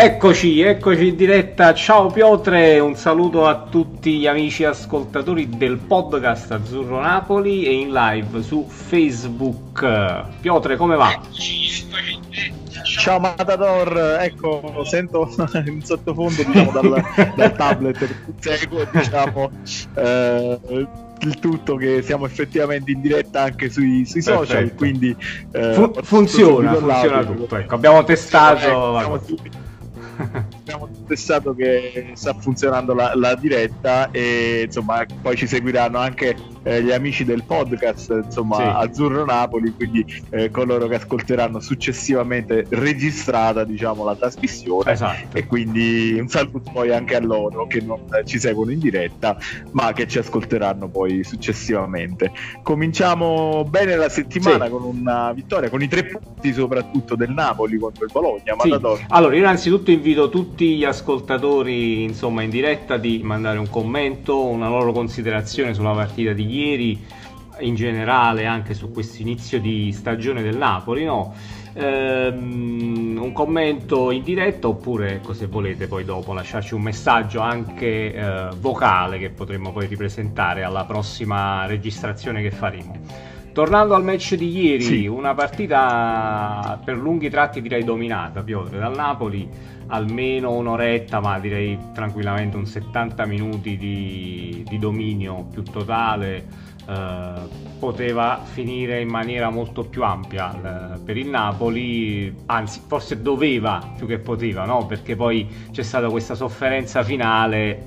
Eccoci, eccoci in diretta. Ciao Piotre, un saluto a tutti gli amici ascoltatori del podcast Azzurro Napoli e in live su Facebook. Piotre, come va? Ciao Matador, ecco, sento in sottofondo diciamo, dal, dal tablet, seguo diciamo, eh, il tutto che siamo effettivamente in diretta anche sui, sui social, quindi eh, Fu- funziona, funziona tutto. Ecco, abbiamo testato. Ecco, Ha ha ha. Abbiamo testato che sta funzionando la, la, diretta e insomma poi ci seguiranno anche eh, gli amici del podcast insomma sì. Azzurro Napoli quindi eh, coloro che ascolteranno successivamente registrata diciamo la trasmissione esatto. e quindi un saluto poi anche a loro che non ci seguono in diretta ma che ci ascolteranno poi successivamente cominciamo bene la settimana sì. con una vittoria con i tre punti soprattutto del Napoli contro il Bologna sì. allora innanzitutto invito invito tutti gli ascoltatori insomma, in diretta di mandare un commento, una loro considerazione sulla partita di ieri, in generale anche su questo inizio di stagione del Napoli. No? Ehm, un commento in diretta oppure ecco, se volete poi dopo lasciarci un messaggio anche eh, vocale che potremmo poi ripresentare alla prossima registrazione che faremo. Tornando al match di ieri, sì. una partita per lunghi tratti direi dominata, Piotr, dal Napoli almeno un'oretta, ma direi tranquillamente un 70 minuti di, di dominio più totale. Eh, poteva finire in maniera molto più ampia eh, per il Napoli, anzi forse doveva più che poteva, no? perché poi c'è stata questa sofferenza finale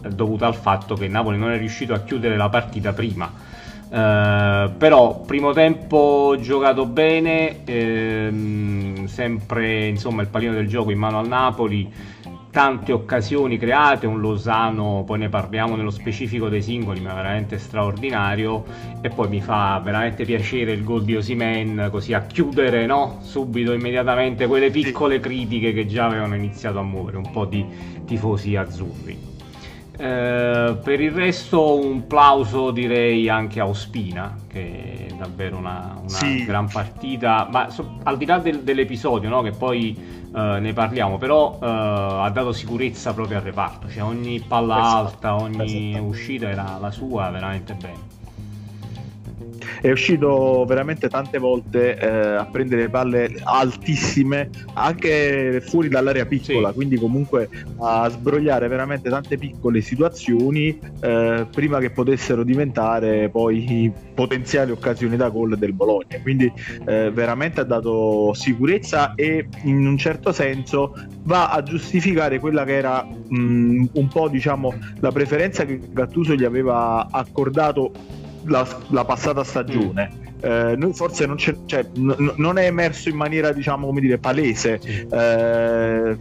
eh, dovuta al fatto che il Napoli non è riuscito a chiudere la partita prima Uh, però primo tempo giocato bene, ehm, sempre insomma il pallino del gioco in mano al Napoli, tante occasioni create, un Lozano, poi ne parliamo nello specifico dei singoli, ma veramente straordinario e poi mi fa veramente piacere il gol di Osimen così a chiudere no? subito, immediatamente quelle piccole critiche che già avevano iniziato a muovere un po' di tifosi azzurri. Eh, per il resto un plauso direi anche a Ospina che è davvero una, una sì. gran partita ma so, al di là del, dell'episodio no, che poi uh, ne parliamo però uh, ha dato sicurezza proprio al reparto cioè ogni palla esatto. alta ogni esatto. uscita era la sua veramente bene è uscito veramente tante volte eh, a prendere palle altissime anche fuori dall'area piccola sì. quindi comunque a sbrogliare veramente tante piccole situazioni eh, prima che potessero diventare poi potenziali occasioni da gol del Bologna quindi eh, veramente ha dato sicurezza e in un certo senso va a giustificare quella che era mh, mm, un po' diciamo la preferenza che Gattuso gli aveva accordato la, la passata stagione. Mm. Eh, forse non, cioè, n- non, è emerso in maniera diciamo come dire palese sì. eh,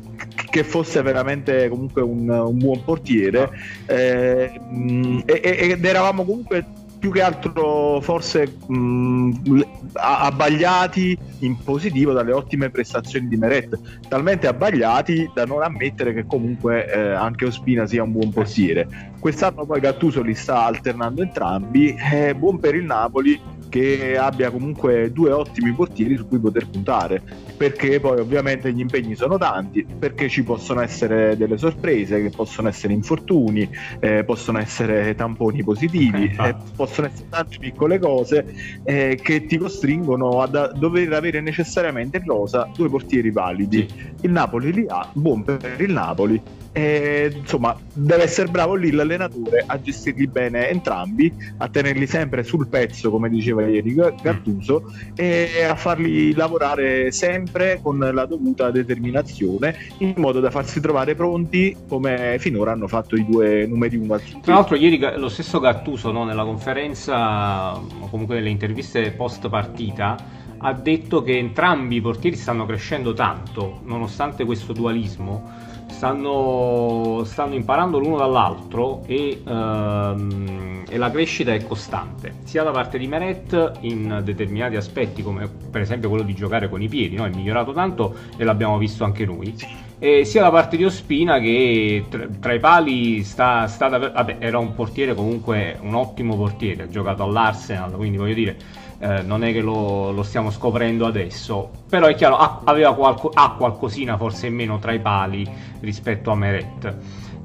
che fosse veramente comunque un, un buon portiere eh, ed eravamo comunque più che altro forse mh, abbagliati in positivo dalle ottime prestazioni di Meret, talmente abbagliati da non ammettere che comunque eh, anche Ospina sia un buon portiere. Quest'anno poi Gattuso li sta alternando entrambi, è buon per il Napoli che abbia comunque due ottimi portieri su cui poter puntare perché poi ovviamente gli impegni sono tanti perché ci possono essere delle sorprese che possono essere infortuni eh, possono essere tamponi positivi eh, possono essere tante piccole cose eh, che ti costringono a dover avere necessariamente in rosa due portieri validi. Sì. il Napoli li ha buon per il Napoli e, insomma, deve essere bravo lì l'allenatore a gestirli bene entrambi, a tenerli sempre sul pezzo, come diceva ieri Gattuso, e a farli lavorare sempre con la dovuta determinazione, in modo da farsi trovare pronti come finora hanno fatto i due numeri uno azzurri. Tra l'altro, ieri lo stesso Gattuso no, nella conferenza, o comunque nelle interviste post partita, ha detto che entrambi i portieri stanno crescendo tanto, nonostante questo dualismo stanno, stanno imparando l'uno dall'altro e, um, e, la crescita è costante, sia da parte di Meret in determinati aspetti, come per esempio quello di giocare con i piedi, no? è migliorato tanto e l'abbiamo visto anche noi. E sia da parte di Ospina che tra, tra i pali sta, sta da, vabbè, era un portiere comunque un ottimo portiere, ha giocato all'Arsenal, quindi voglio dire eh, non è che lo, lo, stiamo scoprendo adesso, però è chiaro, ha, aveva qualco, ha qualcosina forse in meno tra i pali rispetto a Meret.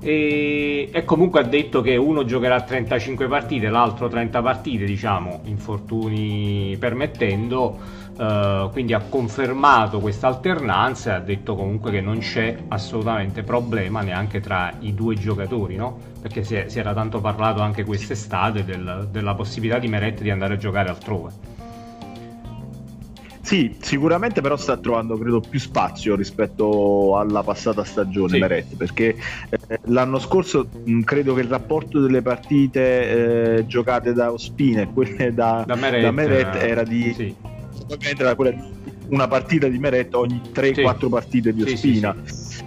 E, e, comunque ha detto che uno giocherà 35 partite, l'altro 30 partite, diciamo, infortuni permettendo. Uh, quindi ha confermato questa alternanza e ha detto comunque che non c'è assolutamente problema neanche tra i due giocatori, no? Perché si, è, si era tanto parlato anche quest'estate del, della possibilità di Meret di andare a giocare altrove. Sì, sicuramente però sta trovando credo più spazio rispetto alla passata stagione sì. Meret, perché eh, l'anno scorso mh, credo che il rapporto delle partite eh, giocate da Ospina e quelle da, da Meret, da Meret eh, era di sì. era quella di una partita di Meret ogni 3-4 sì. partite di Ospina.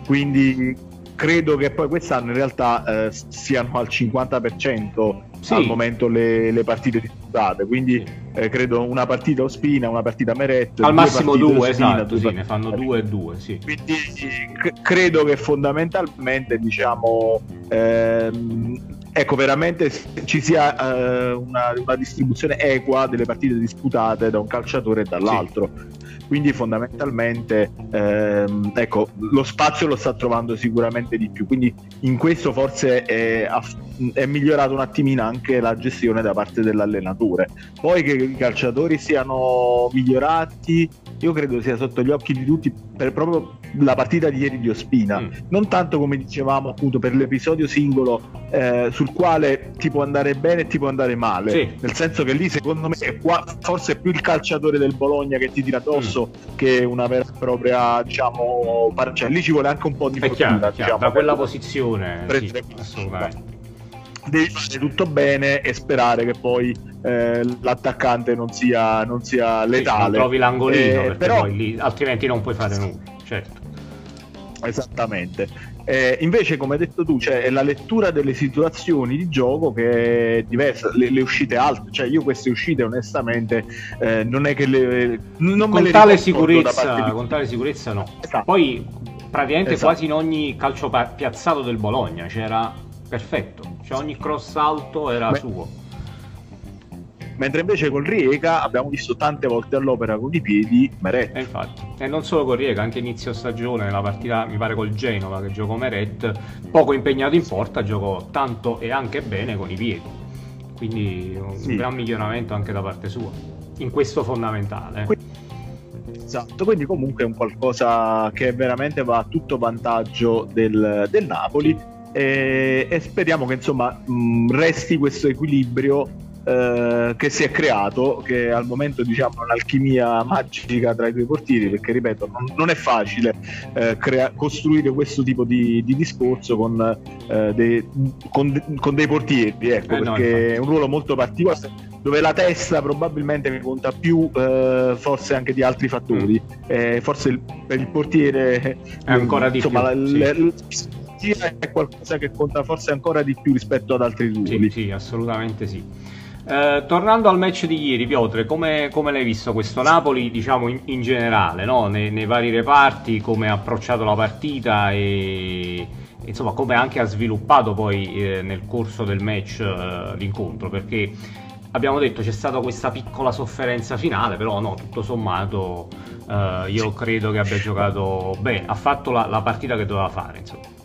Quindi credo che poi quest'anno in realtà eh, siano al 50% sì. al momento le, le, partite disputate quindi eh, credo una partita Ospina una partita Meret al massimo due Ospina, esatto due sì, ne fanno due e due sì. quindi c- credo che fondamentalmente diciamo ehm, ecco veramente ci sia eh, una, una, distribuzione equa delle partite disputate da un calciatore e dall'altro. Sì. Quindi fondamentalmente ehm, ecco, lo spazio lo sta trovando sicuramente di più, quindi in questo forse è, è migliorato un attimino anche la gestione da parte dell'allenatore. Poi che i calciatori siano migliorati, io credo sia sotto gli occhi di tutti per proprio la partita di ieri di Ospina, mm. non tanto come dicevamo appunto per l'episodio singolo eh, sul quale ti può andare bene e ti può andare male, sì. nel senso che lì secondo me è qua, forse è più il calciatore del Bologna che ti tira addosso mm. che una vera e propria diciamo par- cioè, lì ci vuole anche un po' di fortuna chiaro, diciamo, da quella posizione sì, assolutamente devi fare tutto bene e sperare che poi eh, l'attaccante non sia, non sia letale. Sì, trovi l'angolino, eh, però... lì, altrimenti non puoi fare nulla, certo. Esattamente. Eh, invece, come hai detto tu, c'è cioè, la lettura delle situazioni di gioco che è diversa, le, le uscite alte, cioè io queste uscite onestamente eh, non è che le... Non con, tale sicurezza, di... con tale sicurezza no. Esatto. Poi praticamente esatto. quasi in ogni calcio piazzato del Bologna c'era perfetto, cioè ogni cross alto era Beh. suo mentre invece con Riega abbiamo visto tante volte all'opera con i piedi Meret. E infatti, e non solo con Riega, anche inizio stagione, nella partita mi pare col Genova che giocò Meret, poco impegnato in porta, giocò tanto e anche bene con i piedi. Quindi un sì. gran miglioramento anche da parte sua, in questo fondamentale. Esatto, quindi comunque è un qualcosa che veramente va a tutto vantaggio del, del Napoli e, e, speriamo che insomma mh, resti questo equilibrio eh, che si è creato, che al momento diciamo è un'alchimia magica tra i due portieri, perché ripeto, non, non è facile eh, crea- costruire questo tipo di, di discorso con, eh, dei, con, con, dei portieri, ecco, eh, perché no, è un ruolo molto particolare dove la testa probabilmente conta più eh, forse anche di altri fattori mm. eh, forse il, per il portiere è ancora di insomma, più la, sì. È qualcosa che conta forse ancora di più rispetto ad altri ruoli sì, sì assolutamente sì. Eh, tornando al match di ieri, Piotre, come, come l'hai visto questo Napoli, diciamo in, in generale, no? nei, nei, vari reparti, come ha approcciato la partita e insomma come anche ha sviluppato poi eh, nel corso del match eh, l'incontro, perché abbiamo detto c'è stata questa piccola sofferenza finale, però no, tutto sommato eh, io credo che abbia giocato bene, ha fatto la, la partita che doveva fare, insomma.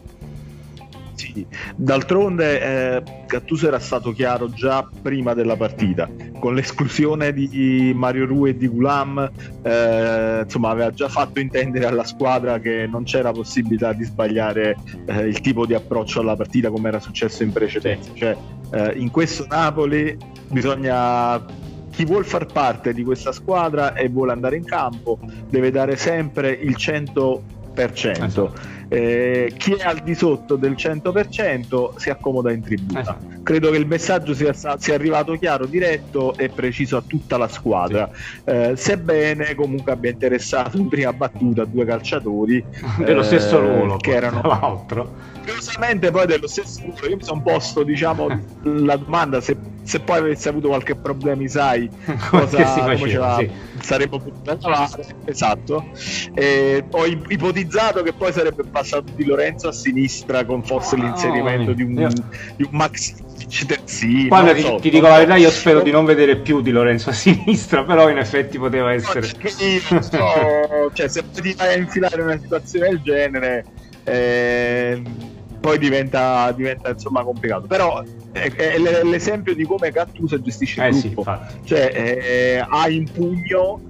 Sì, d'altronde eh, Gattuso era stato chiaro già prima della partita, con l'esclusione di Mario Rui e di Gulam, eh, insomma aveva già fatto intendere alla squadra che non c'era possibilità di sbagliare eh, il tipo di approccio alla partita come era successo in precedenza, cioè eh, in questo Napoli bisogna chi vuole far parte di questa squadra e vuole andare in campo deve dare sempre il 100%. Esatto. Eh, chi è al di sotto del 100% si accomoda in tribuna. Esatto. Credo che il messaggio sia, sia, arrivato chiaro, diretto e preciso a tutta la squadra. Sì. Eh, sebbene comunque abbia interessato in prima battuta due calciatori dello eh, stesso ruolo, che erano l'altro curiosamente poi dello stesso punto io mi sono posto diciamo la domanda se, se, poi avessi avuto qualche problema sai cosa si faceva, sì. saremmo potuti lavare esatto ho ipotizzato che poi sarebbe passato di Lorenzo a sinistra con forse oh, l'inserimento oh, di, un, di un Max terzino Guarda, so, ti, ti dico la verità, io spero di non vedere più di Lorenzo a sinistra, però in effetti poteva essere. No, so, cioè, se ti vai a infilare in una situazione del genere, eh, poi diventa, diventa insomma complicato. Però è, è l'esempio di come Gattuso gestisce il eh gruppo. Sì, cioè, eh, ha in pugno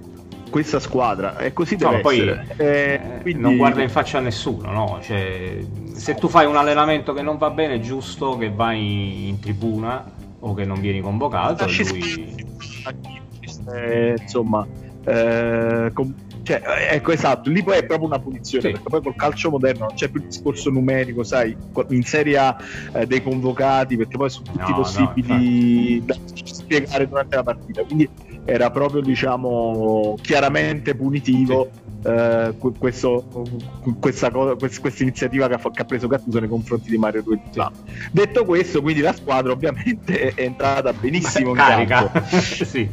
questa squadra e così deve no, poi, eh, eh, quindi... non guarda in faccia a nessuno no? cioè, se tu fai un allenamento che non va bene è giusto che vai in tribuna o che non vieni convocato e lui... eh, insomma eh, com- cioè, ecco esatto, lì poi è proprio una punizione, sì. perché poi col calcio moderno non c'è più il discorso numerico, sai, in serie A eh, dei convocati, perché poi sono tutti no, possibili no, da spiegare durante la partita. Quindi era proprio diciamo chiaramente punitivo sì. eh, questo, questa, cosa, questa, iniziativa che ha, che ha, preso Gattuso nei confronti di Mario Ruiz detto questo quindi la squadra ovviamente è entrata benissimo Beh, in carica sì.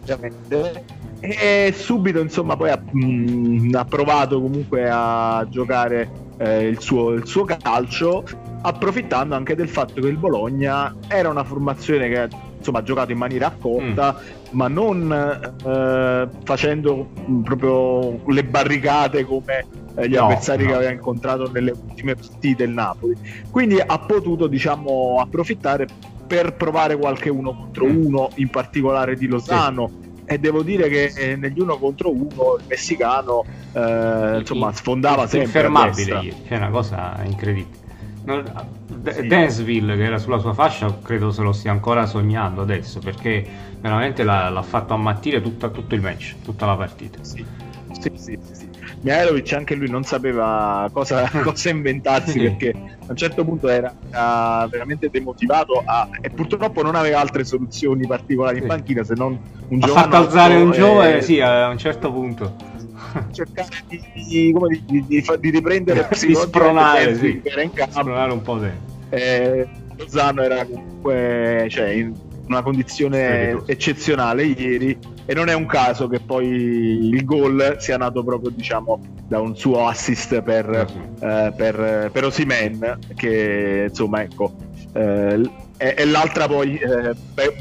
ovviamente e subito insomma poi ha, mh, mm, ha provato comunque a giocare eh, il, suo, il suo calcio approfittando anche del fatto che il Bologna era una formazione che insomma ha giocato in maniera accorta mm. ma non eh, facendo proprio le barricate come eh, gli no, avversari no. che aveva incontrato nelle ultime partite il Napoli quindi ha potuto diciamo approfittare per provare qualche uno contro mm. uno in particolare di Lozano sì e devo dire che eh, negli uno contro uno il messicano eh, insomma sfondava sempre infermabile è cioè, una cosa incredibile sì. Dansville che era sulla sua fascia credo se lo stia ancora sognando adesso perché veramente l'ha, l'ha fatto ammattire tutta, tutto il match, tutta la partita. Sì, sì, sì. sì. Mihailovic anche lui non sapeva cosa, cosa inventarsi perché a un certo punto era, era veramente demotivato a, e purtroppo non aveva altre soluzioni particolari in panchina se non un giovane. Ha fatto alzare un giovane, e... sì, a un certo punto cercare di, di, di, di, di riprendere di spronare, sì. in campo. spronare un po' te. Eh, Lozano era comunque cioè, in una condizione eccezionale ieri e non è un caso che poi il gol sia nato proprio diciamo da un suo assist per, eh, per, per Osimen che insomma ecco eh, è, è, l'altra poi eh,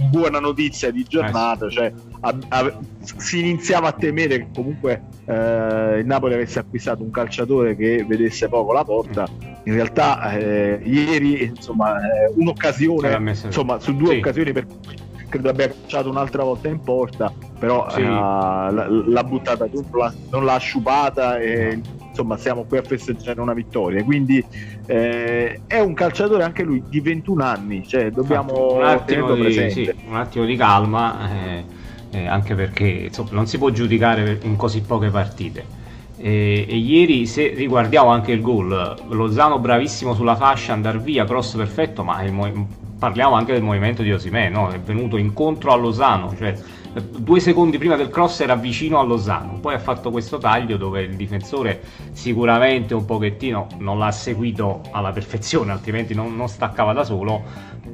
buona notizia di giornata eh cioè a, a, si iniziava a temere che comunque eh, il Napoli avesse acquistato un calciatore che vedesse poco la porta. In realtà, eh, ieri, insomma, eh, un'occasione, insomma, su due sì. occasioni per cui credo abbia calciato un'altra volta in porta, però sì. uh, l'ha, buttata giù, non l'ha asciupata e insomma siamo qui a festeggiare una vittoria. Quindi eh, è un calciatore anche lui di 21 anni, cioè dobbiamo un attimo, di, sì, un attimo di calma. Eh eh, anche perché insomma, non si può giudicare in così poche partite. E, e, ieri se riguardiamo anche il gol, Lozano bravissimo sulla fascia, andare via, cross perfetto, ma mo- parliamo anche del movimento di Osimè, no? è venuto incontro a Lozano, cioè due secondi prima del cross era vicino a Lozano, poi ha fatto questo taglio dove il difensore sicuramente un pochettino non l'ha seguito alla perfezione, altrimenti non, non staccava da solo,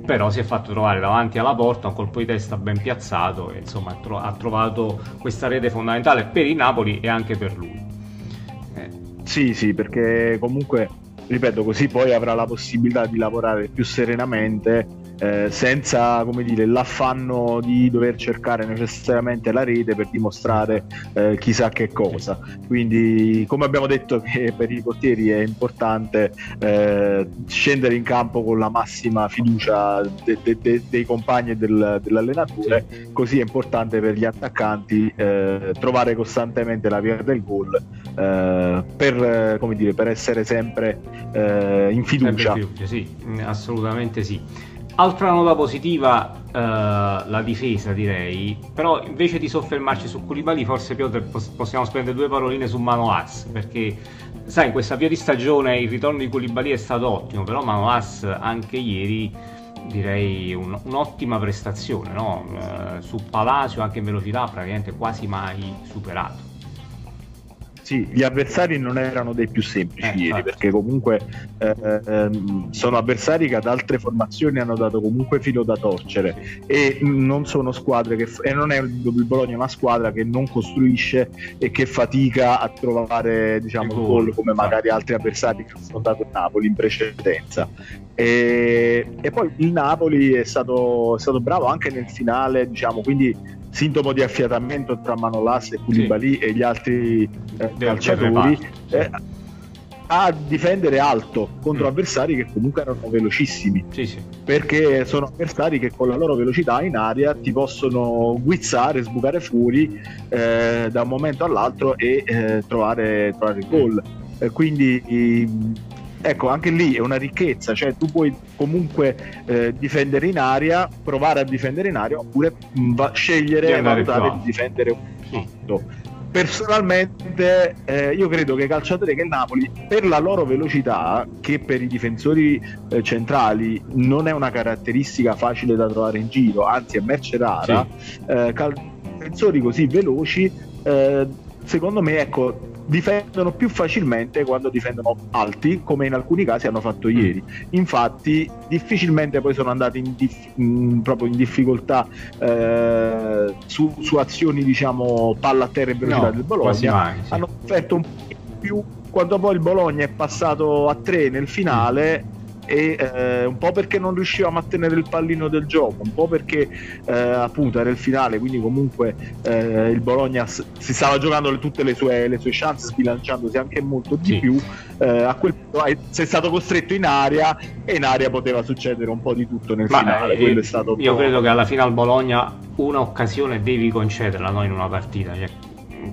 però si è fatto trovare davanti alla porta un colpo di testa ben piazzato e insomma ha, tro- ha trovato questa rete fondamentale per il Napoli e anche per lui. Eh. Sì, sì, perché comunque, ripeto, così poi avrà la possibilità di lavorare più serenamente eh, senza come dire, l'affanno di dover cercare necessariamente la rete per dimostrare eh, chissà che cosa. Quindi, come abbiamo detto, che per i portieri è importante eh, scendere in campo con la massima fiducia de- de- de- dei compagni e del, dell'allenatore, sì. così è importante per gli attaccanti eh, trovare costantemente la via del gol eh, per, dire, per, essere sempre in fiducia. Sempre fiducia sì, assolutamente sì. Altra nota positiva, uh, la difesa direi, però invece di soffermarci su Koulibaly forse Piotr possiamo spendere due paroline su Manolas, perché sai in questa via di stagione il ritorno di Koulibaly è stato ottimo, però Manolas anche ieri direi un, un'ottima prestazione, no? uh, su Palacio anche in velocità praticamente quasi mai superato. Sì, gli avversari non erano dei più semplici eh, ieri, perché comunque eh, ehm, sono avversari che ad altre formazioni hanno dato comunque filo da torcere e non sono squadre che e non è il Bologna una squadra che non costruisce e che fatica a trovare diciamo il gol. come magari altri avversari che hanno affrontato il Napoli in precedenza. E, e poi il Napoli è stato, è stato bravo anche nel finale, diciamo, quindi sintomo di affiatamento tra Manolas e Koulibaly sì. e gli altri eh, calciatori eh, a difendere alto contro mm. avversari che comunque erano velocissimi sì, sì. perché sono avversari che con la loro velocità in aria ti possono guizzare, sbucare fuori eh, da un momento all'altro e eh, trovare, trovare il gol mm. quindi ecco, anche lì è una ricchezza, cioè tu puoi comunque eh, difendere in aria, provare a difendere in aria, oppure mm, va, scegliere e valutare di difendere un punto. Personalmente eh, io credo che i calciatori che il Napoli, per la loro velocità, che per i difensori eh, centrali non è una caratteristica facile da trovare in giro, anzi è merce rara, sì. Eh, cal- difensori così veloci, eh, secondo me ecco, difendono più facilmente quando difendono alti, come in alcuni casi hanno fatto mm. ieri. Infatti, difficilmente poi sono andati in dif- in, proprio in difficoltà eh, su, su, azioni, diciamo, palla a terra e velocità no, del Bologna. Mai, sì. Hanno offerto un po' più quando poi il Bologna è passato a 3 nel finale e eh, un po' perché non riuscivamo a tenere il pallino del gioco, un po' perché eh, appunto era il finale, quindi comunque eh, il Bologna s- si stava giocando tutte le sue, le sue, chance, sbilanciandosi anche molto di sì. più. Eh, a quel punto sei stato costretto in aria e in aria poteva succedere un po' di tutto nel Ma finale. Eh, io credo che alla fine al Bologna un'occasione devi concederla no, in una partita. Cioè,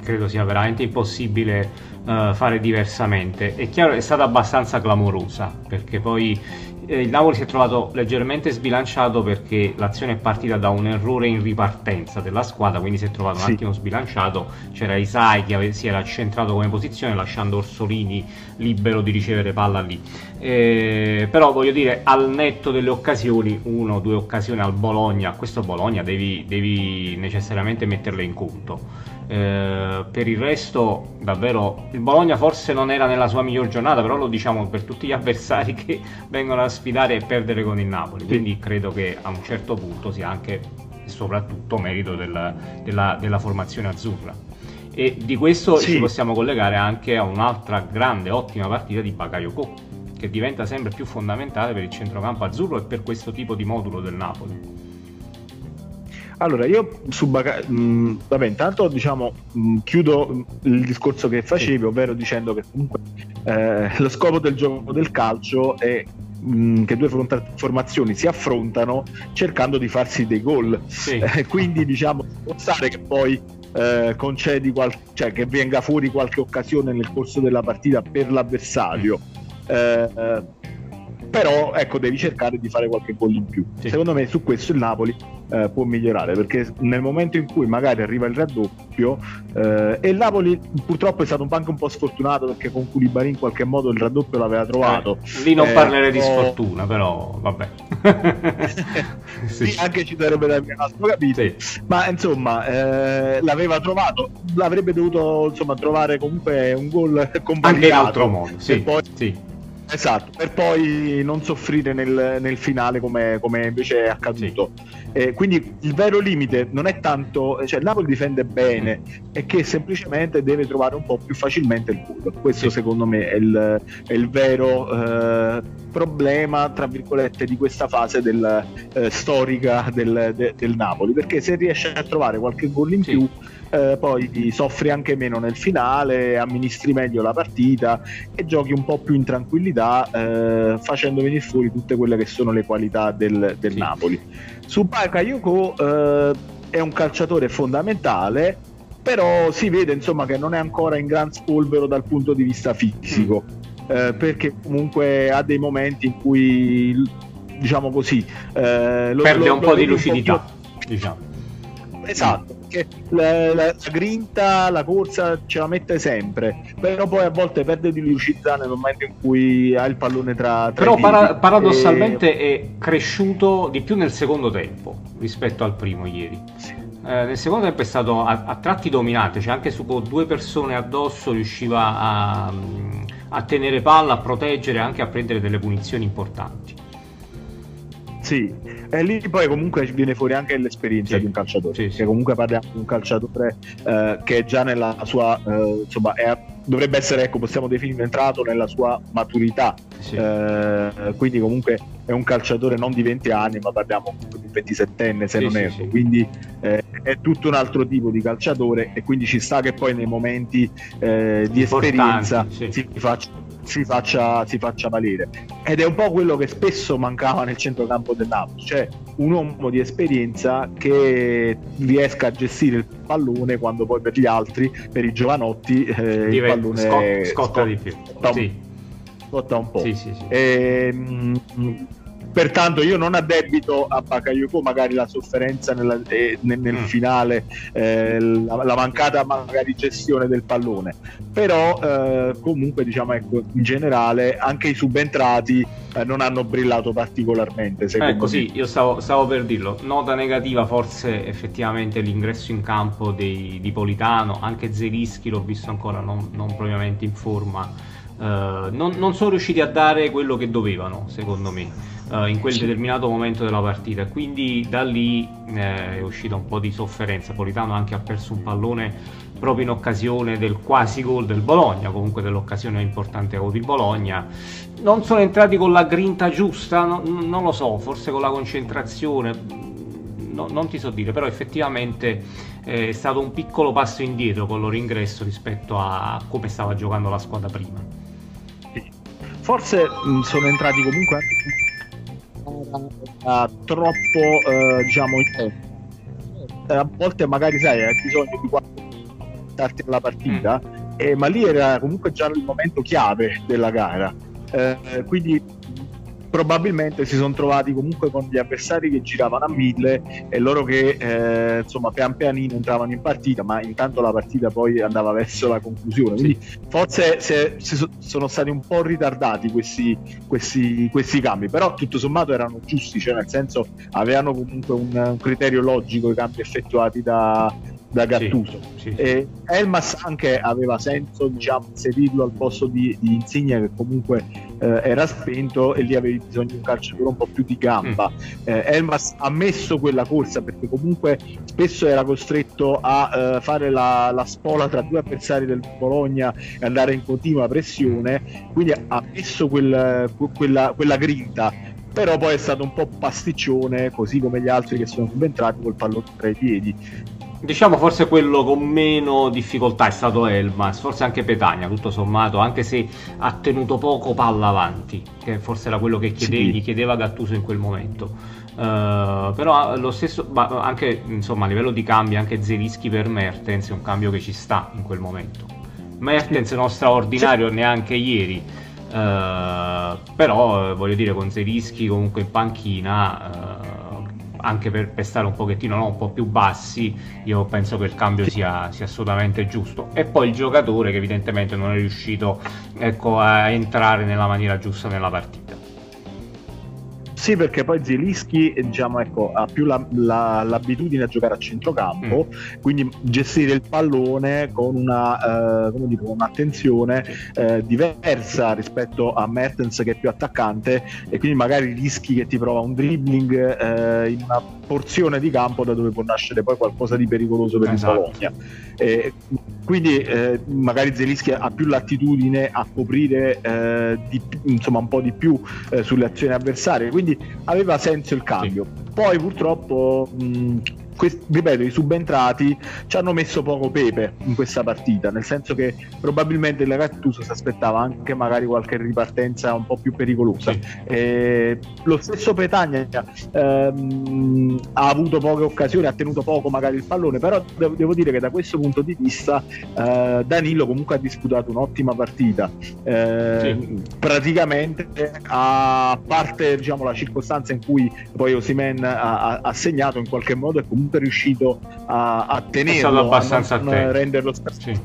credo sia veramente impossibile uh, fare diversamente. È chiaro, è stata abbastanza clamorosa perché poi eh, il Napoli si è trovato leggermente sbilanciato perché l'azione è partita da un errore in ripartenza della squadra, quindi si è trovato sì. un attimo sbilanciato. C'era Isai che si era centrato come posizione, lasciando Orsolini libero di ricevere palla lì. Eh, però voglio dire, al netto delle occasioni, uno o due occasioni al Bologna, questo Bologna devi, devi necessariamente metterle in conto. Eh, per il resto, davvero, il Bologna forse non era nella sua miglior giornata, però lo diciamo per tutti gli avversari che vengono a sfidare e perdere con il Napoli. Quindi credo che a un certo punto sia anche e soprattutto merito della, della, della formazione azzurra. E di questo sì. ci possiamo collegare anche a un'altra grande, ottima partita di Bakayoko, che diventa sempre più fondamentale per il centrocampo azzurro e per questo tipo di modulo del Napoli. Allora, io su Baca... Mh, vabbè, intanto diciamo, mh, chiudo il discorso che facevi, ovvero dicendo che comunque eh, lo scopo del gioco del calcio è mh, che due formazioni si affrontano cercando di farsi dei gol. Sì. Eh, quindi diciamo, pensare che poi eh, concedi qual- cioè che venga fuori qualche occasione nel corso della partita per l'avversario. Eh, eh però ecco devi cercare di fare qualche gol in più sì. secondo me su questo il Napoli eh, può migliorare perché nel momento in cui magari arriva il raddoppio eh, e il Napoli purtroppo è stato anche un po' sfortunato perché con Koulibaly in qualche modo il raddoppio l'aveva trovato eh, lì non eh, parlerei di sfortuna però vabbè sì. anche ci sarebbe da un altro capitolo sì. ma insomma eh, l'aveva trovato l'avrebbe dovuto insomma trovare comunque un gol anche in altro modo sì, poi... sì Esatto, per poi non soffrire nel, nel finale come, come, invece è accaduto. Sì. Eh, quindi il vero limite non è tanto, cioè Napoli difende bene, è che semplicemente deve trovare un po' più facilmente il gol. Questo sì. secondo me è il, è il vero eh, problema, tra virgolette, di questa fase del, eh, storica del, de, del, Napoli, perché se riesce a trovare qualche gol in sì. più eh, poi soffri anche meno nel finale, amministri meglio la partita e giochi un po' più in tranquillità eh, facendo venire fuori tutte quelle che sono le qualità del, del sì. Napoli. Su Bakayoko eh, è un calciatore fondamentale, però si vede insomma che non è ancora in gran spolvero dal punto di vista fisico, mm. Eh, perché comunque ha dei momenti in cui diciamo così eh, lo, perde lo, un po' di lucidità. Po. Diciamo Esatto, perché la, la, la, grinta, la corsa ce la mette sempre, però poi a volte perde di lucidità nel momento in cui ha il pallone tra, tra Però para- paradossalmente e... è cresciuto di più nel secondo tempo rispetto al primo ieri. Sì. eh, nel secondo tempo è stato a, a tratti dominante, cioè anche su due persone addosso riusciva a, a tenere palla, a proteggere, anche a prendere delle punizioni importanti. Sì, e lì poi comunque viene fuori anche l'esperienza sì. di un calciatore, sì, sì. comunque parliamo di un calciatore eh, che già nella sua, eh, insomma, è, dovrebbe essere, ecco, possiamo definire entrato nella sua maturità, eh, quindi comunque è un calciatore non di 20 anni, ma parliamo di 27enne se non erro, quindi eh, è tutto un altro tipo di calciatore e quindi ci sta che poi nei momenti eh, di esperienza si faccia si faccia, si faccia valere. Ed è un po' quello che spesso mancava nel centrocampo del Napoli, cioè un uomo di esperienza che riesca a gestire il pallone quando poi per gli altri, per i giovanotti, eh, il pallone scotta, scotta di più. Scotta, sì. Scotta un po'. Sì, sì, sì. E, ehm, mh, pertanto io non addebito a Bakayoko magari la sofferenza nella, eh, nel, nel mm. finale eh, la, la, mancata magari gestione del pallone però eh, comunque diciamo ecco in generale anche i subentrati eh, non hanno brillato particolarmente ecco sì io stavo, stavo, per dirlo nota negativa forse effettivamente l'ingresso in campo dei, di Politano anche Zelischi l'ho visto ancora non, non propriamente in forma non, non, sono riusciti a dare quello che dovevano, secondo me uh, in quel determinato momento della partita. Quindi da lì eh, è uscita un po' di sofferenza. Politano anche ha perso un pallone proprio in occasione del quasi gol del Bologna, comunque dell'occasione importante che ha avuto il Bologna. Non sono entrati con la grinta giusta, no, non lo so, forse con la concentrazione. No, non ti so dire, però effettivamente eh, è stato un piccolo passo indietro con il loro ingresso rispetto a come stava giocando la squadra prima. Forse mh, sono entrati comunque anche troppo uh, diciamo eh, a volte magari sai hai bisogno di qualche starti alla partita mm. eh, ma lì era comunque già il momento chiave della gara eh, quindi probabilmente si sono trovati comunque con gli avversari che giravano a mille e loro che eh, insomma pian pianino entravano in partita ma intanto la partita poi andava verso la conclusione quindi sì. forse se, se sono stati un po' ritardati questi, questi, questi, cambi però tutto sommato erano giusti cioè nel senso avevano comunque un, un criterio logico i cambi effettuati da, da Gattuso. Sì, sì, Elmas anche aveva senso diciamo, inserirlo al posto di, di Insigne che comunque eh, era spento e lì avevi bisogno di un calciatore un po' più di gamba. Mm. Eh, Elmas ha messo quella corsa perché comunque spesso era costretto a eh, fare la, la, spola tra due avversari del Bologna e andare in continua pressione, quindi ha messo quel, quella, quella grinta però poi è stato un po' pasticcione così come gli altri che sono subentrati col pallone tra i piedi Diciamo forse quello con meno difficoltà è stato Elmas, forse anche Petagna, tutto sommato, anche se ha tenuto poco palla avanti, che forse era quello che chiede, sì. gli chiedeva Gattuso in quel momento. Uh, però lo stesso, anche insomma, a livello di cambi, anche Zelischi per Mertens è un cambio che ci sta in quel momento. Mertens non straordinario sì. neanche ieri, uh, però voglio dire con Zelischi comunque in panchina... Uh, anche per, per, stare un pochettino no, un po' più bassi, io penso che il cambio sia, sia, assolutamente giusto. E poi il giocatore che evidentemente non è riuscito ecco, a entrare nella maniera giusta nella partita. Sì, perché poi Zielinski diciamo, ecco, ha più la, la, l'abitudine a giocare a centrocampo, mm. quindi gestire il pallone con una, eh, dico, un'attenzione eh, diversa rispetto a Mertens che è più attaccante e quindi magari rischi che ti prova un dribbling eh, in una porzione di campo da dove può nascere poi qualcosa di pericoloso per esatto. il Bologna. Eh, quindi eh, magari Zelischi ha più l'attitudine a coprire eh, di, insomma un po' di più eh, sulle azioni avversarie, quindi aveva senso il cambio. Sì. Poi purtroppo mh, questi, ripeto, i subentrati ci hanno messo poco pepe in questa partita, nel senso che probabilmente il Gattuso si aspettava anche magari qualche ripartenza un po' più pericolosa. Sì. Eh, lo stesso Petagna ehm, ha avuto poche occasioni, ha tenuto poco magari il pallone, però devo, devo dire che da questo punto di vista eh, Danilo comunque ha disputato un'ottima partita. Eh, sì. Praticamente a parte diciamo, la circostanza in cui poi Osimen ha, ha segnato in qualche modo e comunque comunque riuscito a, a tenerlo, abbastanza a non renderlo sì.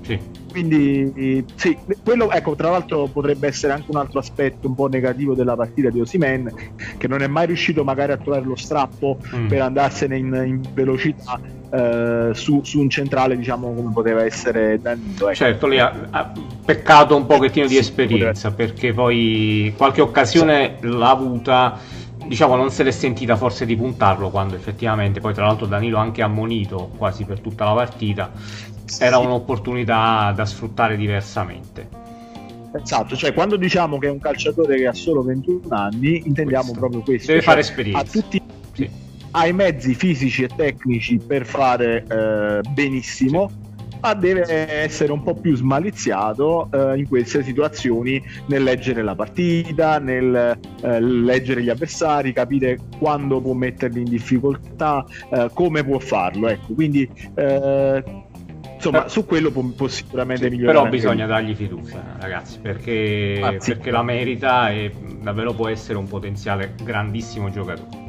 Sì. Quindi sì, quello ecco, tra l'altro potrebbe essere anche un altro aspetto un po' negativo della partita di Osimen, che non è mai riuscito magari a trovare lo strappo mm. per andarsene in, in velocità eh, su, su, un centrale diciamo come poteva essere Danilo. Ecco. Certo, lì ha, ha, peccato un pochettino di esperienza perché poi qualche occasione l'ha avuta diciamo non se l'è sentita forse di puntarlo quando effettivamente poi tra l'altro Danilo ha anche ammonito quasi per tutta la partita era un'opportunità da sfruttare diversamente Esatto, cioè quando diciamo che è un calciatore che ha solo 21 anni, intendiamo questo. proprio questo. Deve cioè, fare esperienza. Ha tutti sì. ha i mezzi fisici e tecnici per fare eh, benissimo, sì. Ma deve essere un po' più smaliziato eh, in queste situazioni nel leggere la partita, nel eh, leggere gli avversari, capire quando può metterli in difficoltà, eh, come può farlo. Ecco, quindi eh, insomma, su quello può, può sicuramente sì, migliorare. Però bisogna dargli fiducia, ragazzi, perché, ah, sì. perché la merita e davvero può essere un potenziale grandissimo giocatore.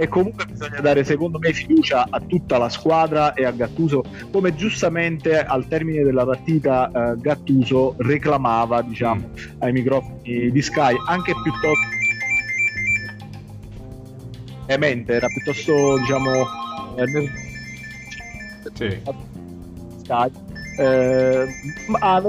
E comunque bisogna dare, secondo me, fiducia a tutta la squadra e a Gattuso, come giustamente al termine della partita eh, Gattuso reclamava, diciamo, mm. ai microfoni di Sky, anche piuttosto era piuttosto diciamo eh, sì stadi. Eh, ma,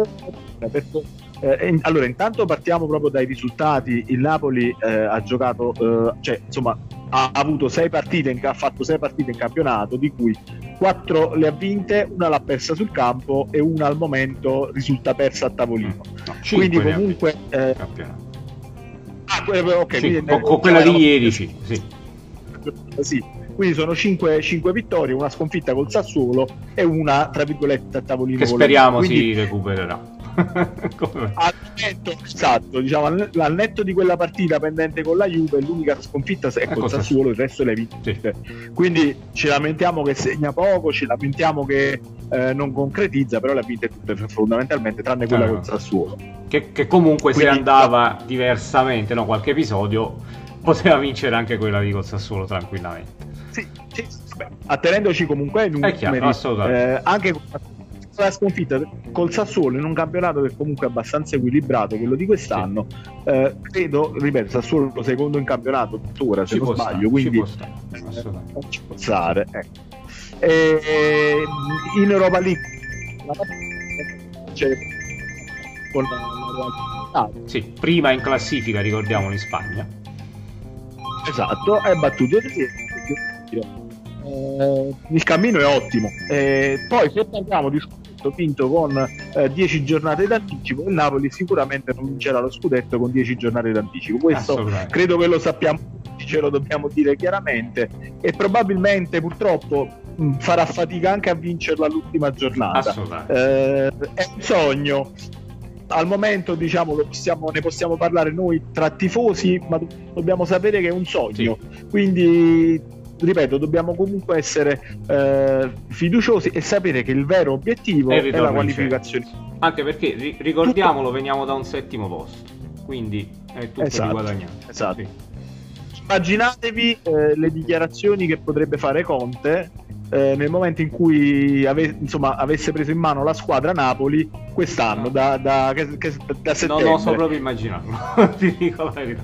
perché, eh, allora, intanto partiamo proprio dai risultati. Il Napoli eh, ha giocato, eh, cioè, insomma, ha avuto sei partite, in, ha fatto sei partite in campionato, di cui quattro le ha vinte, una l'ha persa sul campo e una al momento risulta persa a tavolino. No, quindi comunque... Eh, ah, okay, quindi, con, quella di ieri, sì. sì. sì quindi sono 5, 5 vittorie, una sconfitta col Sassuolo e una, tra virgolette, a tavolino. Che speriamo Quindi, si recupererà. al netto, esatto, diciamo, al netto di quella partita pendente con la Juve, l'unica sconfitta è col Sassuolo, il resto le vinte. Sì. Quindi ci lamentiamo che segna poco, ci lamentiamo che eh, non concretizza, però le ha vinte tutte fondamentalmente, tranne quella ah, col Sassuolo. Che, che comunque Quindi, se andava diversamente, no, qualche episodio, poteva vincere anche quella di col Sassuolo tranquillamente. Sì, sì, attenendoci comunque ai numeri, chiaro, eh, anche con la sconfitta col Sassuolo in un campionato che comunque è abbastanza equilibrato, quello di quest'anno, sì. eh, credo, ripeto, Sassuolo secondo in campionato tuttora, se ci non sbaglio, stare, quindi ci può stare, eh, ci può stare ecco. e, in Europa League c'è con la sì, prima in classifica, ricordiamolo, in Spagna. Esatto, è battuto eh, il cammino è ottimo. Eh, poi se parliamo di scudetto vinto con 10 eh, giornate d'anticipo, il Napoli sicuramente non vincerà lo scudetto con 10 giornate d'anticipo. Questo credo che lo sappiamo ce lo dobbiamo dire chiaramente e probabilmente purtroppo mh, farà fatica anche a vincerla l'ultima giornata. Eh, è un sogno, al momento diciamo possiamo, ne possiamo parlare noi tra tifosi, ma dobbiamo sapere che è un sogno. Sì. Quindi ripeto, dobbiamo comunque essere eh, fiduciosi e sapere che il vero obiettivo è, è la qualificazione. Anche perché ri- ricordiamolo, tutto... veniamo da un settimo posto, quindi è tutto esatto, di guadagnato. Esatto. Sì. Immaginatevi eh, le dichiarazioni che potrebbe fare Conte eh, nel momento in cui ave- insomma, avesse preso in mano la squadra Napoli quest'anno, da, da, che, che, da settembre. Non so proprio immaginarlo, ti dico la verità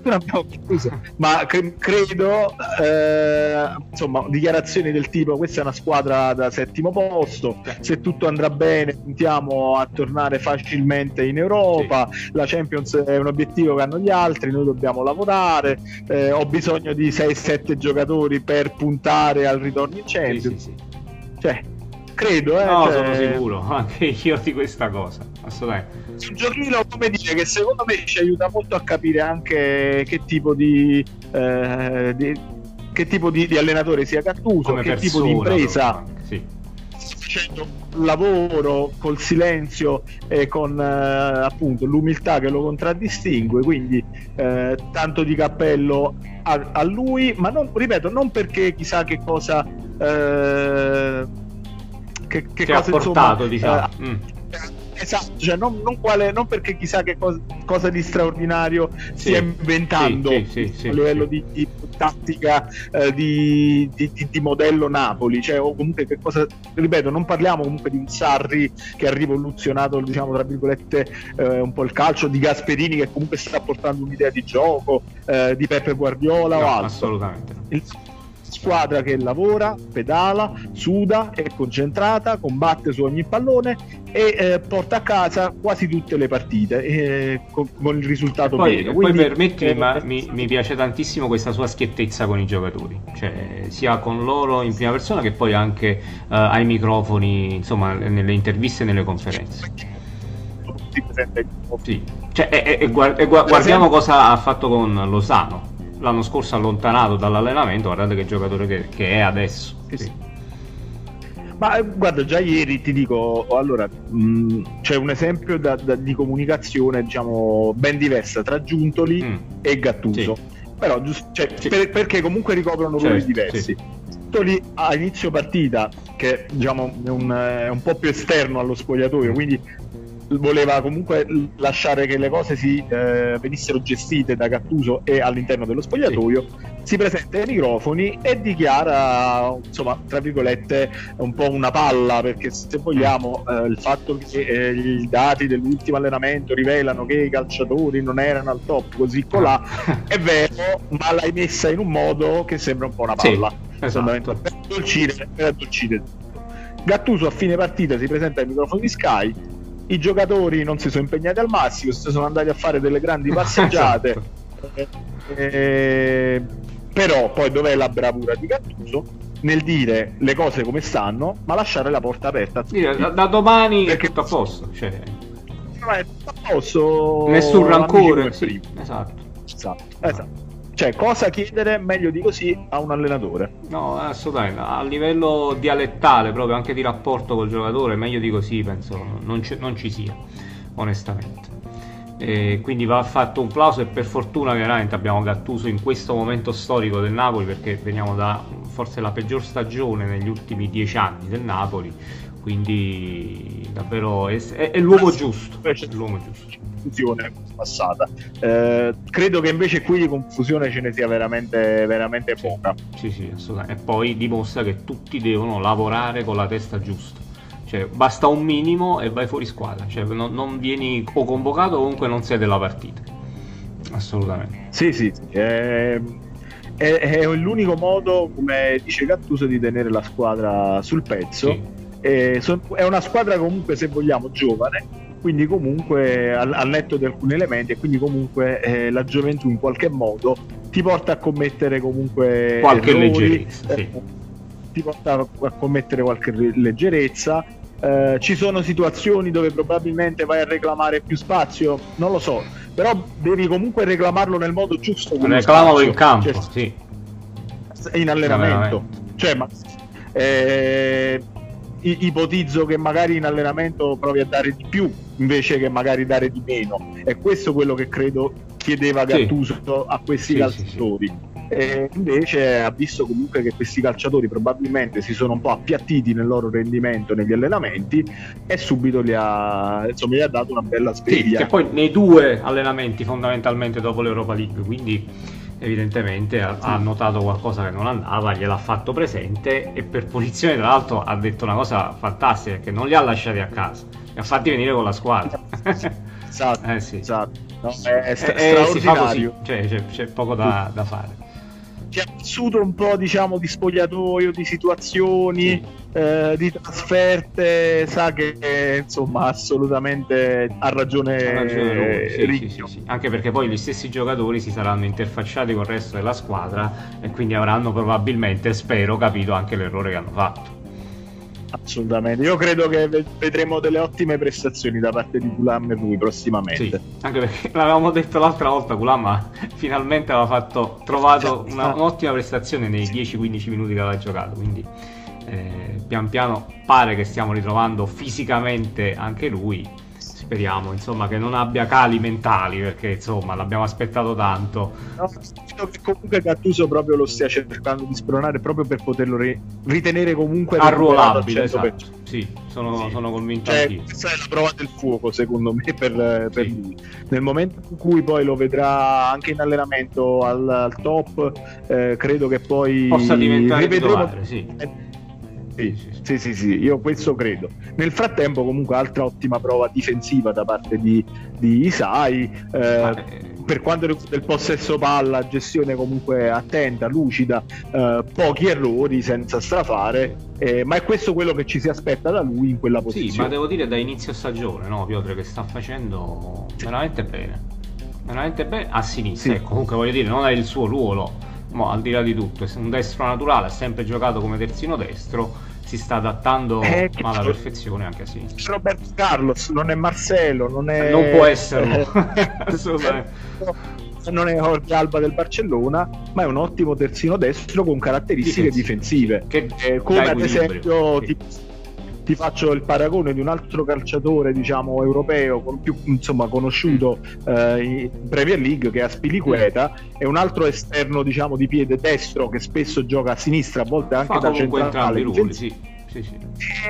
fortuna abbiamo chiuso. Ma cre- credo, eh, insomma, dichiarazioni del tipo: questa è una squadra da settimo posto. Se tutto andrà bene, puntiamo a tornare facilmente in Europa. Sì. La Champions è un obiettivo che hanno gli altri. Noi dobbiamo lavorare. Eh, ho bisogno di 6-7 giocatori per puntare al ritorno in Champions. Sì, sì, cioè, credo, eh, no, cioè... sono sicuro, anche io di questa cosa, assolutamente. Un giochino, come dire, che secondo me ci aiuta molto a capire anche che tipo di, eh, di che tipo di, di, allenatore sia Gattuso, come che persona, tipo di impresa sì. facendo un lavoro col silenzio e con eh, appunto l'umiltà che lo contraddistingue, quindi eh, tanto di cappello a, a, lui, ma non, ripeto, non perché chissà che cosa eh, che, che cosa, ha portato, insomma, diciamo. Eh, mm. Esatto, cioè non, non, quale, non, perché chissà che cosa, cosa di straordinario sì, stia inventando sì, sì, a livello di, di, tattica eh, di, di, di, modello Napoli, cioè, o comunque che cosa, ripeto, non parliamo comunque di un Sarri che ha rivoluzionato, diciamo, tra virgolette, eh, un po' il calcio, di Gasperini che comunque sta portando un'idea di gioco, eh, di Peppe Guardiola no, o altro. Assolutamente. Il, squadra che lavora, pedala, suda, è concentrata, combatte su ogni pallone e eh, porta a casa quasi tutte le partite eh, con, con, il risultato poi, pieno. Quindi, poi permettimi, eh, ma mi, mi, piace tantissimo questa sua schiettezza con i giocatori, cioè sia con loro in prima persona che poi anche uh, ai microfoni, insomma, nelle interviste e nelle conferenze. Sì. Cioè, e, e, e, guardiamo cosa ha fatto con Lozano l'anno scorso allontanato dall'allenamento, guardate che giocatore che, che è adesso. Sì. Ma eh, guarda, già ieri ti dico, allora, mh, c'è un esempio da, da, di comunicazione, diciamo, ben diversa tra Giuntoli mm. e Gattuso. Sì. Però, cioè, per, perché comunque ricoprono certo, ruoli diversi. Giuntoli a inizio partita, che diciamo è un, è un po' più esterno allo spogliatoio, mm. quindi voleva comunque lasciare che le cose si eh, venissero gestite da Gattuso e all'interno dello spogliatoio, sì. si presenta ai microfoni e dichiara, insomma, tra virgolette, un po' una palla, perché se vogliamo eh, il fatto che eh, i dati dell'ultimo allenamento rivelano che i calciatori non erano al top così colà, è vero, ma l'hai messa in un modo che sembra un po' una palla. Sì, esatto. per addolcire, per addolcire. Gattuso a fine partita si presenta ai microfoni di Sky i giocatori non si sono impegnati al massimo, si sono andati a fare delle grandi passeggiate. esatto. eh, però poi dov'è la bravura di Gattuso? Nel dire le cose come stanno, ma lasciare la porta aperta. Sì, da, da, domani Perché... è tutto a posto. Cioè... è tutto a posto. Nessun rancore. Sì, esatto. esatto. esatto. Cioè, cosa chiedere meglio di così a un allenatore? No, assolutamente. A livello dialettale, proprio anche di rapporto col giocatore, meglio di così penso non, c- non ci sia, onestamente. E quindi va fatto un plauso e per fortuna veramente abbiamo Gattuso in questo momento storico del Napoli perché veniamo da forse la peggior stagione negli ultimi dieci anni del Napoli quindi davvero è, è, è l'uomo giusto. È l'uomo giusto. Confusione passata. Eh, credo che invece qui di confusione ce ne sia veramente, veramente poca. Sì sì assolutamente. E poi dimostra che tutti devono lavorare con la testa giusta. Cioè basta un minimo e vai fuori squadra. Cioè non, non vieni o convocato o comunque non sei della partita. Assolutamente. Sì sì, sì. Eh è, è, l'unico modo, come dice Gattuso, di tenere la squadra sul pezzo. Sì. Eh, son, è una squadra comunque, se vogliamo, giovane, quindi comunque al, al netto di alcuni elementi e quindi comunque eh, la gioventù in qualche modo ti porta a commettere comunque qualche errori, leggerezza, sì. eh, ti porta a commettere qualche leggerezza. Eh, ci sono situazioni dove probabilmente vai a reclamare più spazio, non lo so, però devi comunque reclamarlo nel modo giusto. Reclamalo in campo, cioè, sì. In allenamento. Cioè, ma, eh, ipotizzo che magari in allenamento provi a dare di più invece che magari dare di meno. È questo quello che credo chiedeva Gattuso sì. a questi sì, calciatori. Sì, e invece ha visto comunque che questi calciatori probabilmente si sono un po' appiattiti nel loro rendimento negli allenamenti e subito gli ha, insomma, gli ha dato una bella sveglia. Sì, che poi nei due allenamenti fondamentalmente dopo l'Europa League, quindi evidentemente ha, ha, notato qualcosa che non andava, gliel'ha fatto presente e per punizione tra l'altro ha detto una cosa fantastica che non li ha lasciati a casa, li ha fatti venire con la squadra. esatto, eh, sì. esatto. No, è, st- eh, eh, straordinario. Cioè, c'è, c'è, poco da, da fare ci ha vissuto un po' diciamo di spogliatoio, di situazioni, eh, di trasferte, sa che eh, insomma assolutamente ha ragione, ha ragione sì, sì, sì, anche perché poi gli stessi giocatori si saranno interfacciati con il resto della squadra e quindi avranno probabilmente, spero, capito anche l'errore che hanno fatto. Assolutamente, io credo che vedremo delle ottime prestazioni da parte di Gulam e lui prossimamente. Sì, anche perché l'avevamo detto l'altra volta, Gulam finalmente aveva fatto, trovato una, un'ottima prestazione nei 10-15 minuti che aveva giocato, quindi eh, pian piano pare che stiamo ritrovando fisicamente anche lui speriamo insomma che non abbia cali mentali perché insomma l'abbiamo aspettato tanto no, che comunque Gattuso proprio lo stia cercando di spronare proprio per poterlo re- ritenere comunque arruolabile esatto. sì, sono, sì. sono convinto cioè, questa è la prova del fuoco secondo me per, per sì. lui nel momento in cui poi lo vedrà anche in allenamento al, al top eh, credo che poi possa diventare titolare, sì sì, sì, sì, sì, io questo credo. Nel frattempo, comunque, altra ottima prova difensiva da parte di, di Isai. Eh, per quanto riguarda il possesso palla, gestione comunque attenta, lucida, eh, pochi errori senza strafare, eh, ma è questo quello che ci si aspetta da lui in quella posizione. Sì, ma devo dire da inizio stagione, no, Piotr, che sta facendo veramente bene. Veramente bene a sinistra, sì. ecco, comunque voglio dire, non è il suo ruolo, ma al di là di tutto, è un destro naturale, ha sempre giocato come terzino destro si sta adattando eh, alla perfezione anche a sinistra. Roberto Carlos, non è Marcelo, non è... Non può esserlo, assolutamente. Non è Jorge Alba del Barcellona, ma è un ottimo terzino destro con caratteristiche difensive. difensive. Che, eh, come ad esempio... Sì. Ti ti faccio il paragone di un altro calciatore diciamo europeo più insomma, conosciuto eh, in Premier League che è Aspilicueta mm. e un altro esterno diciamo di piede destro che spesso gioca a sinistra a volte anche Fa da centrale ruoli, sì. Sì, sì.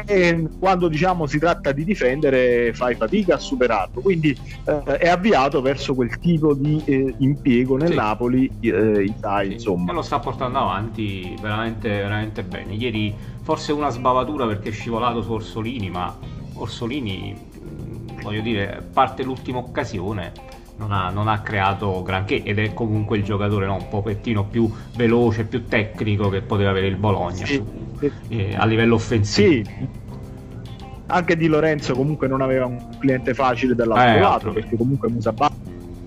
E quando diciamo si tratta di difendere fai fatica a superarlo quindi eh, è avviato verso quel tipo di eh, impiego nel Napoli eh, Italia insomma e lo sta portando avanti veramente, veramente bene ieri forse una sbavatura perché è scivolato su Orsolini, ma Orsolini, voglio dire, parte l'ultima occasione, non ha, non ha, creato granché ed è comunque il giocatore no, un pochettino più veloce, più tecnico che poteva avere il Bologna sì. eh, a livello offensivo. Sì. Anche Di Lorenzo comunque non aveva un cliente facile dall'altro eh, lato perché comunque Musabà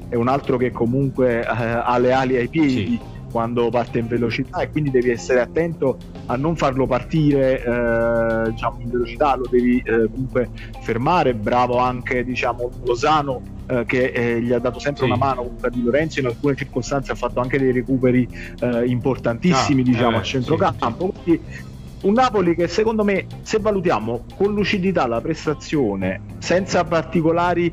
è un altro che comunque eh, ha le ali ai piedi. Sì quando parte in velocità e quindi devi essere attento a non farlo partire eh, diciamo, in velocità, lo devi eh, comunque fermare. Bravo anche diciamo, Lozano eh, che eh, gli ha dato sempre sì. una mano contro Di Lorenzo, in alcune circostanze ha fatto anche dei recuperi eh, importantissimi ah, diciamo, a eh, centrocampo. Sì, sì. un Napoli che secondo me, se valutiamo con lucidità la prestazione, senza particolari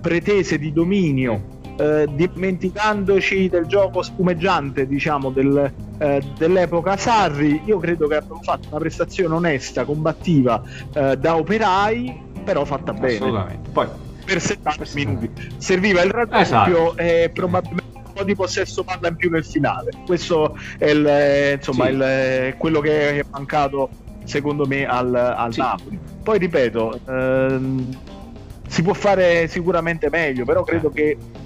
pretese di dominio, eh, dimenticandoci del gioco spumeggiante diciamo del, eh, dell'epoca Sarri io credo che abbiamo fatto una prestazione onesta combattiva eh, da operai però fatta bene assolutamente poi per 70 minuti serviva il raddoppio esatto. e probabilmente un po' di possesso palla in più nel finale questo è il, eh, insomma sì. il, quello che è mancato secondo me al, al sì. Napoli poi ripeto ehm, si può fare sicuramente meglio però credo certo. che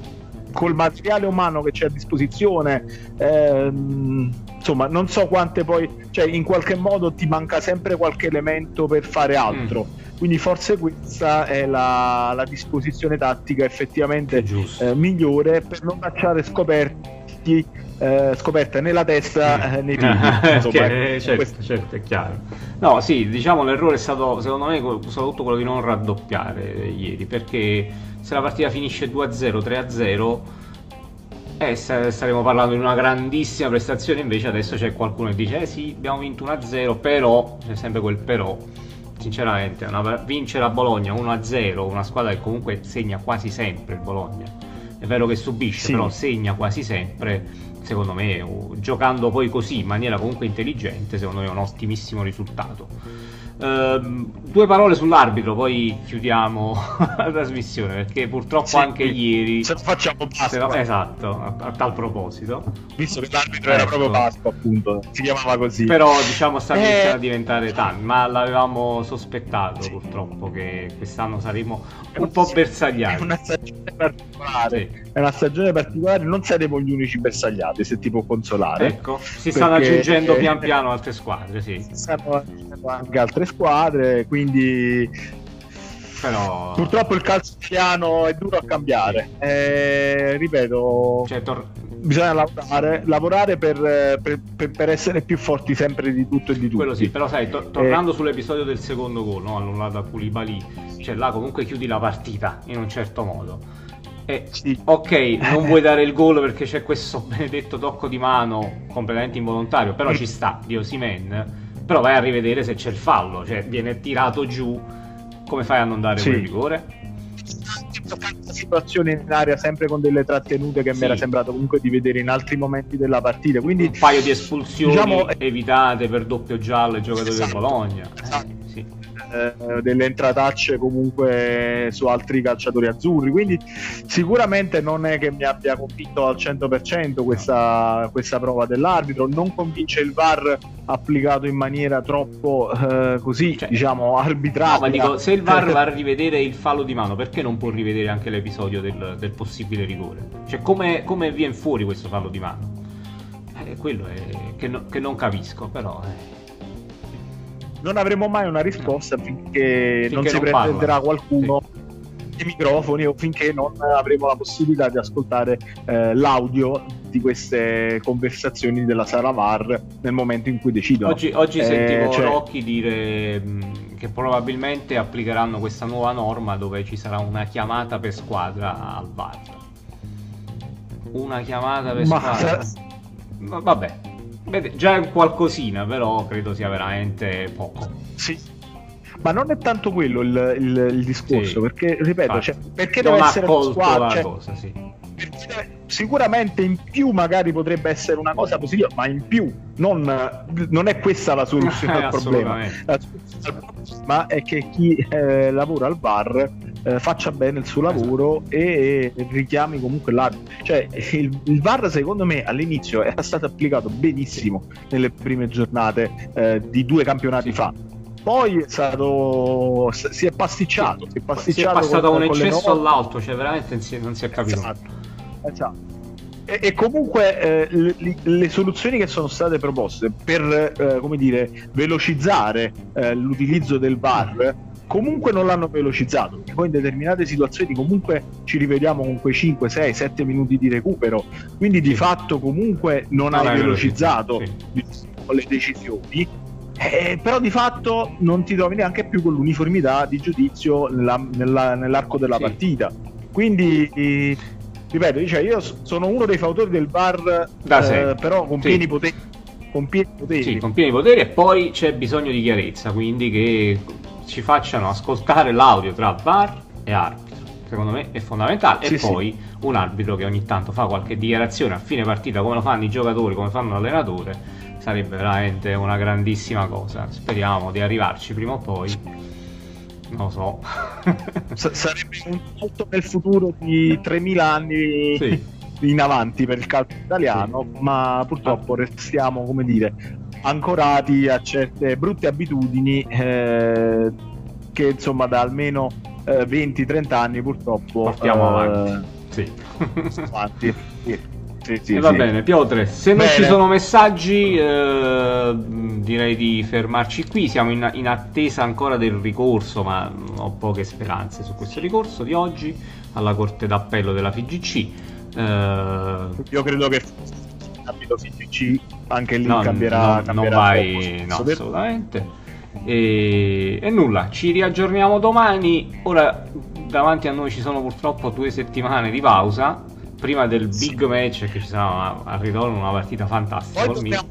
col materiale umano che c'è a disposizione, ehm, insomma, non so quante poi, cioè in qualche modo ti manca sempre qualche elemento per fare altro. Mm. Quindi forse questa è la, la disposizione tattica effettivamente eh, migliore per non lasciare scoperti eh, scoperte nella testa eh, nei piedi. Insomma, ecco, certo, questo. certo, è chiaro. No, sì, diciamo l'errore è stato secondo me soprattutto quello di non raddoppiare ieri, perché se la partita finisce 2-0, 3-0 eh, staremo parlando di una grandissima prestazione, invece adesso c'è qualcuno che dice eh sì, abbiamo vinto 1-0, però, c'è sempre quel però, sinceramente, una, vincere a Bologna 1-0, una squadra che comunque segna quasi sempre il Bologna, è vero che subisce, sì. però segna quasi sempre, secondo me, giocando poi così in maniera comunque intelligente, secondo me è un ottimissimo risultato. Uh, due parole sull'arbitro, poi chiudiamo la trasmissione perché purtroppo sì, anche ieri. Se facciamo Pasqua. esatto, a, a, tal proposito. Visto che l'arbitro ecco. era proprio Pasqua, appunto, si chiamava così. Però diciamo sta eh... iniziando a diventare tanto, ma l'avevamo sospettato sì. purtroppo che quest'anno saremo un po' bersagliati. È una stagione particolare. Sì. È una stagione particolare, non saremo gli unici bersagliati, se ti può consolare. Ecco, si perché... stanno aggiungendo pian piano altre squadre, sì. Stanno anche altre squadre, quindi Però... purtroppo il calcio italiano è duro a cambiare. Eh, ripeto, cioè, tor- bisogna lavorare, lavorare per, per, per, essere più forti sempre di tutto e di tutto. Quello sì, però sai, to- tornando eh... sull'episodio del secondo gol, no? annullato a Koulibaly, cioè là comunque chiudi la partita in un certo modo. E, sì. Ok, non vuoi dare il gol perché c'è questo benedetto tocco di mano completamente involontario, però ci sta di Osimen però vai a rivedere se c'è il fallo, cioè viene tirato giù, come fai a non dare sì. quel rigore? situazioni in aria sempre con delle trattenute che sì. mi era sembrato comunque di vedere in altri momenti della partita quindi un paio di espulsioni diciamo, evitate per doppio giallo ai giocatori esatto, del Bologna esatto. Eh, delle entratacce comunque su altri calciatori azzurri. Quindi sicuramente non è che mi abbia convinto al 100% questa, questa prova dell'arbitro, non convince il VAR applicato in maniera troppo eh, così, cioè, diciamo, arbitraria. No, ma dico, se il VAR va a rivedere il fallo di mano, perché non può rivedere anche l'episodio del, del possibile rigore? Cioè, come, come viene fuori questo fallo di mano? Eh, quello è che, no, che, non capisco, però. Eh. Non avremo mai una risposta finché, finché, non si presenterà qualcuno sì. i microfoni o finché non avremo la possibilità di ascoltare eh, l'audio di queste conversazioni della sala VAR nel momento in cui decidono. Oggi, oggi eh, sentivo cioè... Rocchi dire che probabilmente applicheranno questa nuova norma dove ci sarà una chiamata per squadra al VAR. Una chiamata per Ma squadra. Vabbè, Vede, già qualcosina, però credo sia veramente poco. Sì. Ma non è tanto quello il, il, il discorso, sì. perché, ripeto, cioè, perché deve essere una squadra... Cioè, cosa, sì. Sicuramente in più magari potrebbe essere una cosa positiva, ma in più non, non è questa la soluzione al problema. La soluzione ma è che chi eh, lavora al bar eh, faccia bene il suo lavoro esatto. e, richiami comunque l'arbitro. Cioè, il, il, VAR secondo me all'inizio era stato applicato benissimo nelle prime giornate eh, di due campionati fa. Poi è stato, si è pasticciato. Si è, pasticciato si è passato da un eccesso all'altro, cioè veramente non si, non si è capito. Esatto. esatto. E, e, comunque eh, le, le, soluzioni che sono state proposte per eh, come dire, velocizzare eh, l'utilizzo del VAR comunque non l'hanno velocizzato. Poi in determinate situazioni comunque ci rivediamo con quei 5, 6, 7 minuti di recupero. Quindi di fatto comunque non, non hai velocizzato, velocizzato sì. le decisioni. Eh, però di fatto non ti trovi neanche più con l'uniformità di giudizio nella, nella, nell'arco della sì. partita. Quindi, eh, ripeto, cioè io sono uno dei fautori del VAR, eh, però con sì. pieni poteri. Con pieni poteri. Sì, con pieni poteri e poi c'è bisogno di chiarezza, quindi che ci facciano ascoltare l'audio tra VAR e arbitro. Secondo me è fondamentale. Sì, e poi sì. un arbitro che ogni tanto fa qualche dichiarazione a fine partita, come lo fanno i giocatori, come fanno l'allenatore, sarebbe veramente una grandissima cosa. Speriamo di arrivarci prima o poi. Non lo so. sarebbe un salto nel futuro di 3000 anni. Sì in avanti per il calcio italiano, sì. ma purtroppo restiamo, come dire, ancorati a certe brutte abitudini eh, che insomma da almeno eh, 20-30 anni purtroppo portiamo eh, avanti. Sì. avanti. Sì. Sì, sì, va sì. bene, Piotre, se bene. non ci sono messaggi eh, direi di fermarci qui, siamo in, in, attesa ancora del ricorso, ma ho poche speranze su questo ricorso di oggi alla Corte d'Appello della FIGC. Eh... Io credo che ambito FIGC anche lì no, cambierà, no, cambierà non vai no, assolutamente. E, e, nulla ci riaggiorniamo domani. Ora davanti a noi ci sono purtroppo due settimane di pausa prima del big match che ci sarà al ritorno una partita fantastica poi torniamo,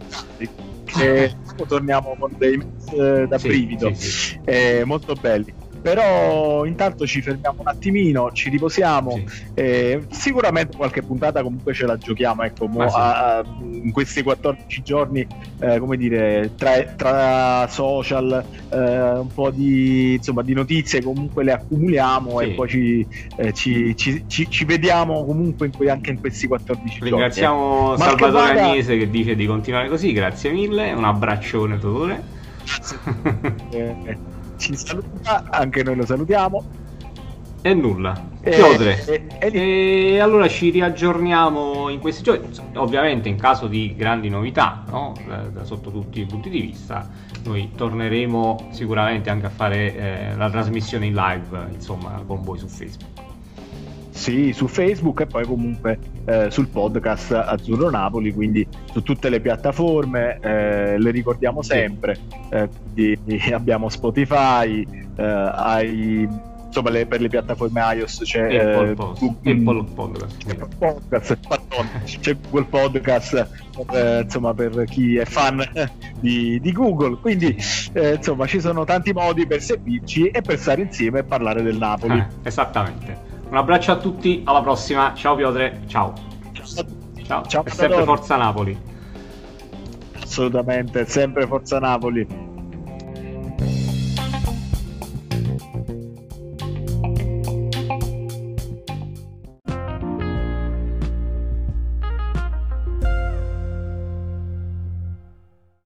eh, torniamo con dei eh, da sì, brivido. sì, sì. Eh, molto belli però intanto ci fermiamo un attimino, ci riposiamo. Sì. Eh, sicuramente qualche puntata comunque ce la giochiamo. Ecco, mo, sì. a, in questi 14 giorni, eh, come dire, tra, tra social, eh, un po' di, insomma, di, notizie comunque le accumuliamo sì. e poi ci, eh, ci, ci, ci, vediamo comunque in que- anche in questi 14 Ringraziamo giorni. Ringraziamo Salvatore vada... Agnese che dice di continuare così. Grazie mille, un abbraccione, Totore. eh ci saluta, anche noi lo salutiamo. E nulla. Chiodre. E, e, e, e, allora ci riaggiorniamo in questi giorni. Ovviamente in caso di grandi novità, no? da, da, sotto tutti i punti di vista, noi torneremo sicuramente anche a fare eh, la trasmissione in live, insomma, con voi su Facebook. Sì, su Facebook e poi comunque eh, sul podcast Azzurro Napoli, quindi su tutte le piattaforme, eh, le ricordiamo sempre, eh, abbiamo Spotify, eh, hai, insomma le, per le piattaforme iOS c'è Apple, eh, Google, Apple Podcast, podcast c'è Google Podcast eh, insomma, per chi è fan di, di Google, quindi insomma ci sono tanti modi per seguirci e per stare insieme e parlare del Napoli. esattamente. Un abbraccio a tutti, alla prossima. Ciao Piotre, ciao. Ciao, ciao. E sempre Forza Napoli. Assolutamente, sempre Forza Napoli.